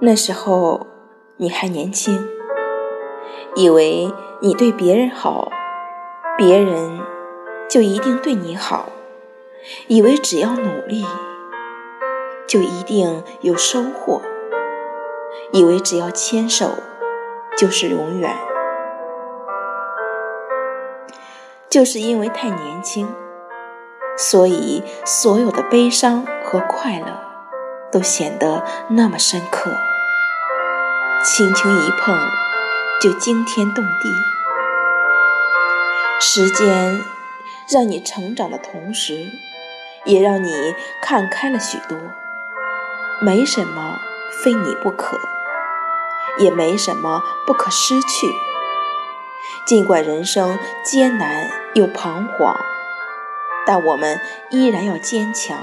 那时候你还年轻，以为你对别人好，别人就一定对你好；以为只要努力，就一定有收获；以为只要牵手，就是永远。就是因为太年轻，所以所有的悲伤和快乐都显得那么深刻。轻轻一碰，就惊天动地。时间让你成长的同时，也让你看开了许多。没什么非你不可，也没什么不可失去。尽管人生艰难又彷徨，但我们依然要坚强。